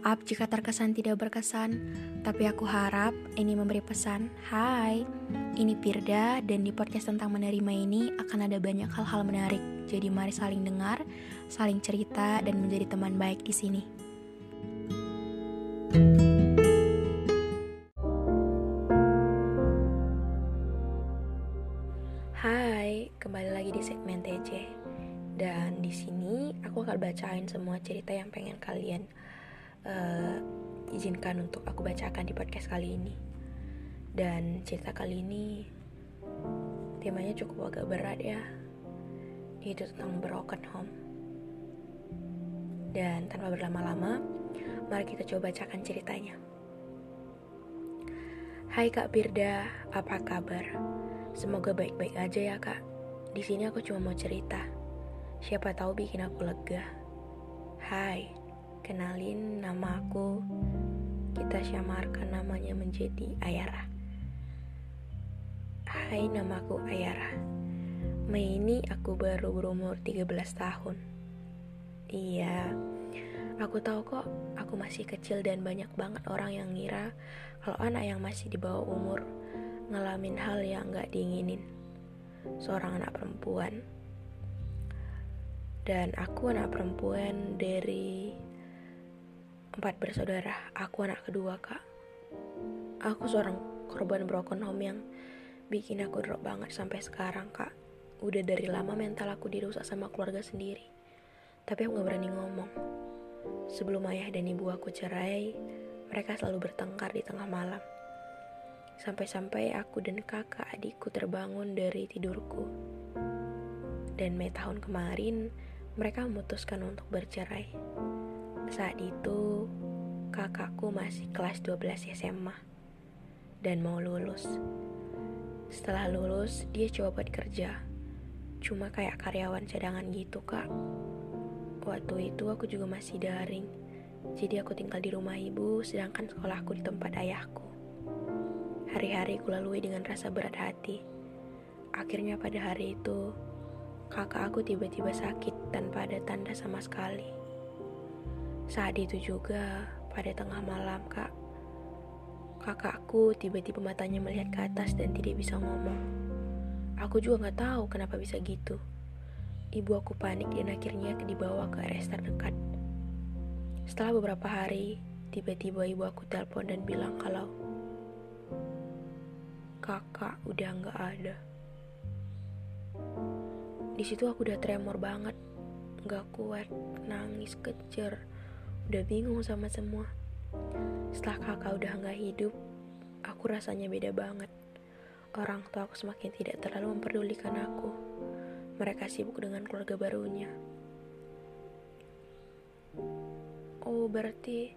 Maaf jika terkesan tidak berkesan, tapi aku harap ini memberi pesan. Hai, ini Pirda dan di podcast tentang menerima ini akan ada banyak hal-hal menarik. Jadi mari saling dengar, saling cerita dan menjadi teman baik di sini. Hai, kembali lagi di segmen TJ. Dan di sini aku akan bacain semua cerita yang pengen kalian uh, izinkan untuk aku bacakan di podcast kali ini. Dan cerita kali ini temanya cukup agak berat ya. Itu tentang broken home. Dan tanpa berlama-lama, mari kita coba bacakan ceritanya. Hai Kak Birda, apa kabar? Semoga baik-baik aja ya Kak. Di sini aku cuma mau cerita. Siapa tahu bikin aku lega. Hai, Kenalin nama aku. Kita syamarkan namanya menjadi Ayara. Hai, namaku Ayara. Mei ini aku baru berumur 13 tahun. Iya, aku tahu kok aku masih kecil dan banyak banget orang yang ngira kalau anak yang masih di bawah umur ngalamin hal yang gak diinginin. Seorang anak perempuan. Dan aku anak perempuan dari Empat bersaudara, aku anak kedua kak. Aku seorang korban broken home yang bikin aku drop banget sampai sekarang kak. Udah dari lama mental aku dirusak sama keluarga sendiri. Tapi aku gak berani ngomong. Sebelum ayah dan ibu aku cerai, mereka selalu bertengkar di tengah malam. Sampai-sampai aku dan kakak adikku terbangun dari tidurku. Dan Mei tahun kemarin, mereka memutuskan untuk bercerai. Saat itu, kakakku masih kelas 12 SMA dan mau lulus. Setelah lulus, dia coba buat kerja. Cuma kayak karyawan cadangan gitu, Kak. Waktu itu aku juga masih daring. Jadi aku tinggal di rumah ibu, sedangkan sekolahku di tempat ayahku. Hari-hari ku lalui dengan rasa berat hati. Akhirnya pada hari itu, kakak aku tiba-tiba sakit tanpa ada tanda sama sekali. Saat itu juga, pada tengah malam, Kak, kakakku tiba-tiba matanya melihat ke atas dan tidak bisa ngomong. Aku juga gak tahu kenapa bisa gitu. Ibu aku panik dan akhirnya dibawa ke RS terdekat. Setelah beberapa hari, tiba-tiba ibu aku telepon dan bilang kalau kakak udah gak ada. Di situ aku udah tremor banget, gak kuat, nangis kejer udah bingung sama semua. Setelah kakak udah nggak hidup, aku rasanya beda banget. Orang tua aku semakin tidak terlalu memperdulikan aku. Mereka sibuk dengan keluarga barunya. Oh, berarti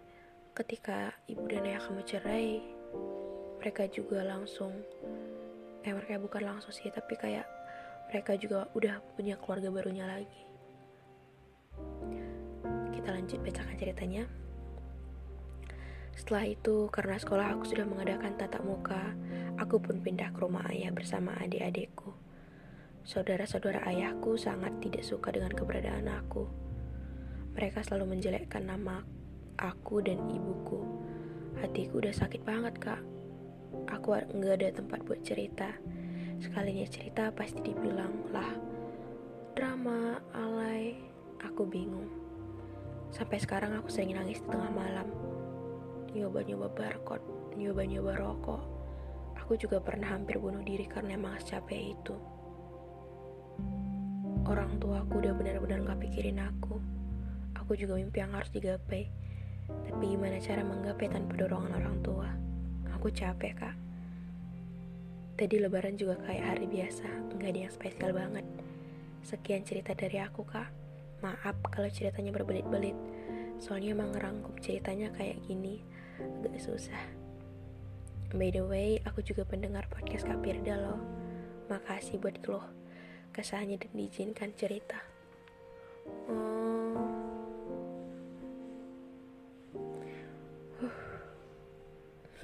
ketika ibu dan ayah kamu cerai, mereka juga langsung, eh mereka bukan langsung sih, tapi kayak mereka juga udah punya keluarga barunya lagi kita lanjut bacakan ceritanya. Setelah itu, karena sekolah aku sudah mengadakan tatap muka, aku pun pindah ke rumah ayah bersama adik-adikku. Saudara-saudara ayahku sangat tidak suka dengan keberadaan aku. Mereka selalu menjelekkan nama aku dan ibuku. Hatiku udah sakit banget, Kak. Aku nggak ada tempat buat cerita. Sekalinya cerita pasti dibilang, lah, drama, alay. Aku bingung. Sampai sekarang aku sering nangis di tengah malam. Nyoba-nyoba barcode, nyoba-nyoba rokok. Aku juga pernah hampir bunuh diri karena emang secapek itu. Orang tua aku udah benar-benar gak pikirin aku. Aku juga mimpi yang harus digapai. Tapi gimana cara menggapai tanpa dorongan orang tua? Aku capek, Kak. Tadi lebaran juga kayak hari biasa, nggak ada yang spesial banget. Sekian cerita dari aku, Kak. Maaf kalau ceritanya berbelit-belit. Soalnya emang ngerangkum ceritanya kayak gini, agak susah. By the way, aku juga pendengar podcast Kak Pirda loh. Makasih buat lo kesahnya dan diizinkan cerita. Oh.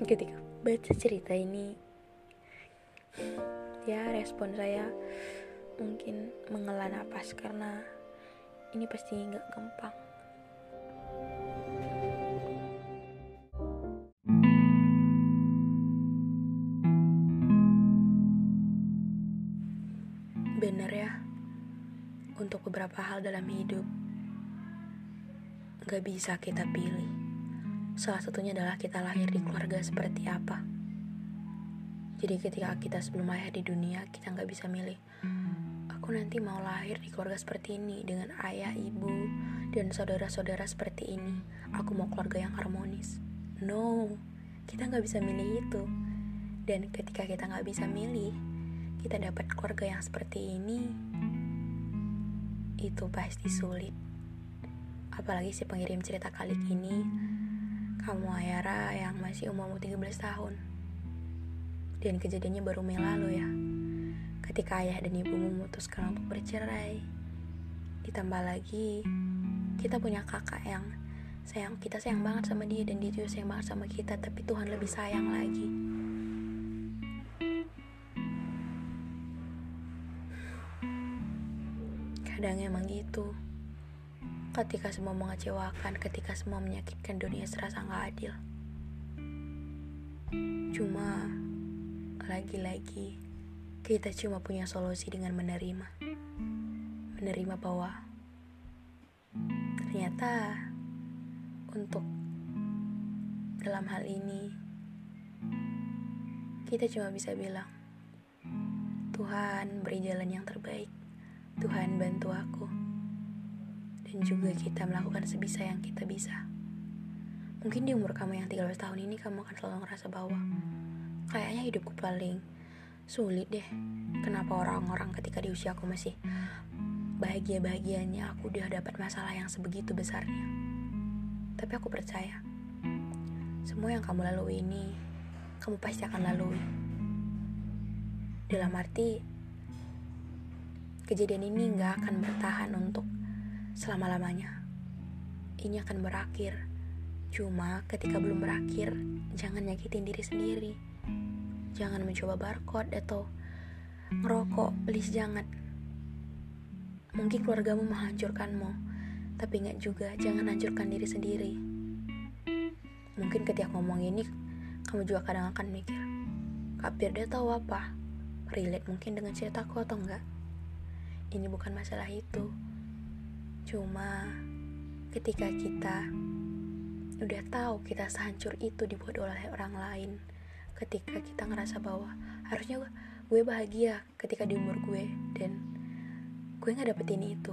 Ketika baca cerita ini, ya respon saya mungkin menghela nafas karena ini pasti nggak gampang. Bener ya untuk beberapa hal dalam hidup gak bisa kita pilih. Salah satunya adalah kita lahir di keluarga seperti apa. Jadi ketika kita sebelum lahir di dunia, kita nggak bisa milih. Aku nanti mau lahir di keluarga seperti ini dengan ayah, ibu, dan saudara-saudara seperti ini. Aku mau keluarga yang harmonis. No, kita nggak bisa milih itu. Dan ketika kita nggak bisa milih, kita dapat keluarga yang seperti ini. Itu pasti sulit. Apalagi si pengirim cerita kali ini, kamu Ayara yang masih umurmu 13 tahun. Dan kejadiannya baru Mei lalu ya. Ketika ayah dan ibu memutuskan untuk bercerai. Ditambah lagi, kita punya kakak yang sayang kita sayang banget sama dia dan dia juga sayang banget sama kita tapi Tuhan lebih sayang lagi kadang emang gitu ketika semua mengecewakan ketika semua menyakitkan dunia serasa nggak adil cuma lagi-lagi kita cuma punya solusi dengan menerima. Menerima bahwa ternyata untuk dalam hal ini kita cuma bisa bilang Tuhan beri jalan yang terbaik. Tuhan bantu aku. Dan juga kita melakukan sebisa yang kita bisa. Mungkin di umur kamu yang 13 tahun ini kamu akan selalu ngerasa bahwa Kayaknya hidupku paling sulit deh. Kenapa orang-orang ketika di usia aku masih bahagia-bahagianya aku udah dapat masalah yang sebegitu besarnya. Tapi aku percaya, semua yang kamu lalui ini, kamu pasti akan lalui. Dalam arti, kejadian ini nggak akan bertahan untuk selama-lamanya. Ini akan berakhir. Cuma ketika belum berakhir, jangan nyakitin diri sendiri jangan mencoba barcode atau ngerokok please jangan. Mungkin keluargamu menghancurkanmu tapi nggak juga. Jangan hancurkan diri sendiri. Mungkin ketika ngomong ini kamu juga kadang akan mikir Kak Firda tahu apa? Relate mungkin dengan ceritaku atau enggak ini bukan masalah itu. Cuma ketika kita udah tahu kita sehancur itu dibuat oleh orang lain ketika kita ngerasa bahwa harusnya gue bahagia ketika di umur gue dan gue nggak dapetin itu.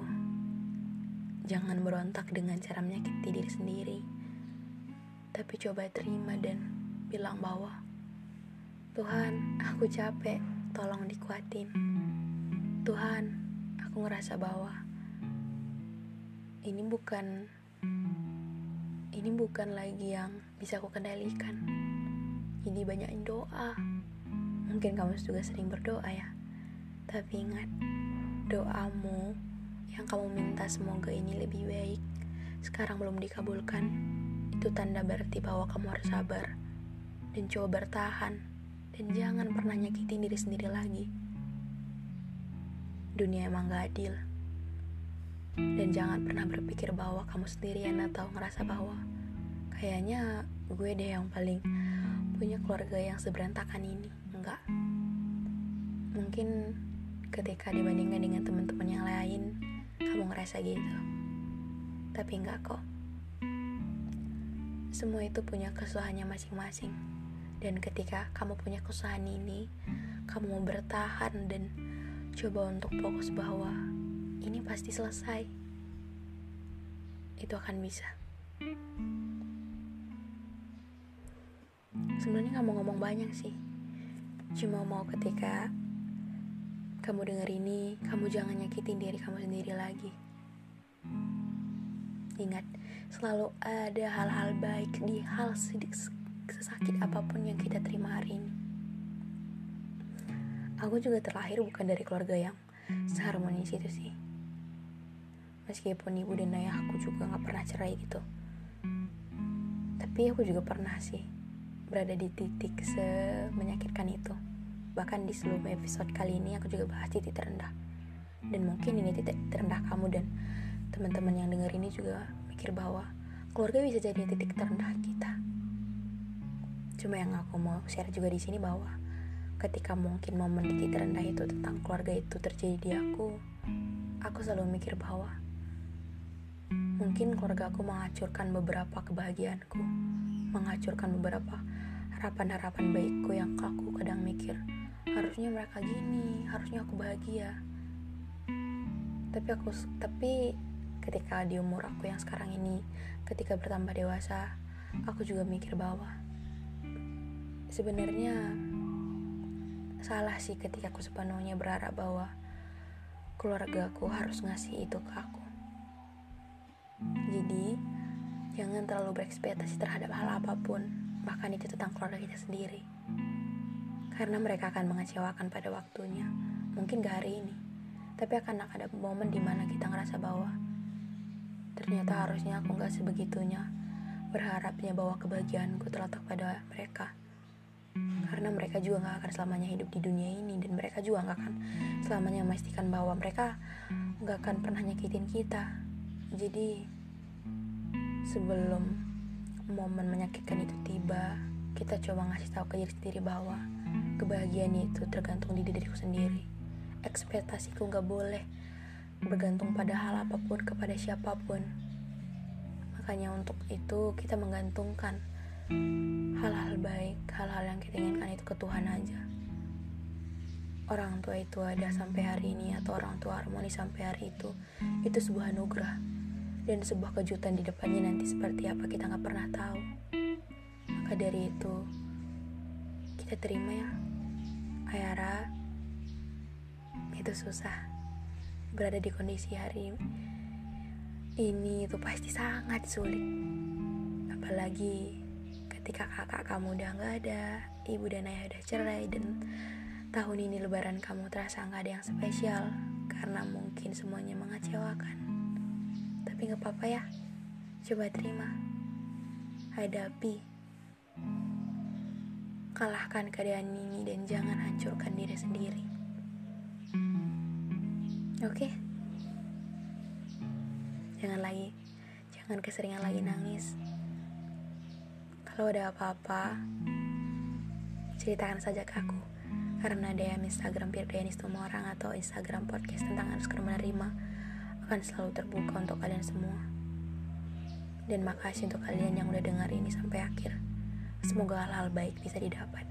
Jangan berontak dengan cara menyakiti diri sendiri. Tapi coba terima dan bilang bahwa Tuhan aku capek tolong dikuatin. Tuhan aku ngerasa bahwa ini bukan ini bukan lagi yang bisa aku kendalikan ini banyakin doa. Mungkin kamu juga sering berdoa ya. Tapi ingat, doamu yang kamu minta semoga ini lebih baik sekarang belum dikabulkan. Itu tanda berarti bahwa kamu harus sabar dan coba bertahan dan jangan pernah nyakitin diri sendiri lagi. Dunia emang gak adil. Dan jangan pernah berpikir bahwa kamu sendirian atau ngerasa bahwa kayaknya gue deh yang paling punya keluarga yang seberantakan ini? Enggak. Mungkin ketika dibandingkan dengan teman-teman yang lain kamu ngerasa gitu. Tapi enggak kok. Semua itu punya kesusahannya masing-masing. Dan ketika kamu punya kesusahan ini kamu mau bertahan dan coba untuk fokus bahwa ini pasti selesai. Itu akan bisa sebenarnya nggak mau ngomong banyak sih Cuma mau ketika kamu denger ini, kamu jangan nyakitin diri kamu sendiri lagi. Ingat, selalu ada hal-hal baik di hal sesakit apa pun yang kita terima hari ini. Aku juga terlahir bukan dari keluarga yang seharmonis itu sih. Meskipun ibu dan ayahku juga gak pernah cerai gitu. Tapi aku juga pernah sih berada di titik semenyakitkan itu. Bahkan di seluruh episode kali ini aku juga bahas titik terendah. Dan mungkin ini titik terendah kamu dan teman-teman yang dengar ini juga mikir bahwa keluarga bisa jadi titik terendah kita. Cuma yang aku mau share juga di sini bahwa ketika mungkin momen titik terendah itu tentang keluarga itu terjadi di aku, aku selalu mikir bahwa mungkin keluarga aku menghancurkan beberapa kebahagiaanku, menghancurkan beberapa harapan-harapan baikku yang aku kadang mikir harusnya mereka gini, harusnya aku bahagia. Tapi aku tapi ketika di umur aku yang sekarang ini, ketika bertambah dewasa, aku juga mikir bahwa sebenarnya salah sih ketika aku sepenuhnya berharap bahwa keluarga aku harus ngasih itu ke aku. Jadi, jangan terlalu berekspektasi terhadap hal apa pun, bahkan itu tentang keluarga kita sendiri. Karena mereka akan mengecewakan pada waktunya, mungkin gak hari ini, tapi akan ada momen di mana kita ngerasa bahwa ternyata harusnya aku gak sebegitunya berharapnya bahwa kebahagiaanku terletak pada mereka. Karena mereka juga gak akan selamanya hidup di dunia ini dan mereka juga gak akan selamanya memastikan bahwa mereka gak akan pernah nyakitin kita jadi sebelum momen menyakitkan itu tiba, kita coba ngasih tahu ke diri sendiri bahwa kebahagiaan itu tergantung di diriku sendiri. Ekspektasiku gak boleh bergantung pada hal apa pun kepada siapa pun. Makanya untuk itu kita menggantungkan hal-hal baik, hal-hal yang kita inginkan itu ke Tuhan aja. Orang tua itu ada sampai hari ini atau orang tua harmonis sampai hari itu, itu sebuah anugerah dan sebuah kejutan di depannya nanti seperti apa kita nggak pernah tahu. Maka dari itu kita terima ya, Ayara. Itu susah berada di kondisi hari ini itu pasti sangat sulit. Apalagi ketika kakak kamu udah nggak ada, ibu dan ayah udah cerai dan tahun ini lebaran kamu terasa nggak ada yang spesial karena mungkin semuanya mengecewakan. Tapi gak apa-apa ya. Coba terima. Hadapi. Kalahkan keadaan ini dan jangan hancurkan diri sendiri. Oke? Okay? Jangan lagi. Jangan keseringan lagi nangis. Kalau ada apa-apa, ceritakan saja ke aku karena DM Instagram Firdayanis orang atau Instagram podcast tentang harus menerima akan selalu terbuka untuk kalian semua. Dan makasih untuk kalian yang udah dengar ini sampai akhir. Semoga hal-hal baik bisa didapat.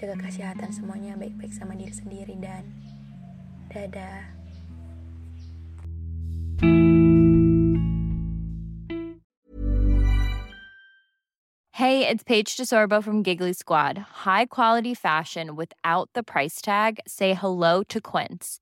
Jaga kesehatan semuanya baik-baik sama diri sendiri dan dadah. Hey, it's Paige DeSorbo from Giggly Squad. High quality fashion without the price tag. Say hello to Quince.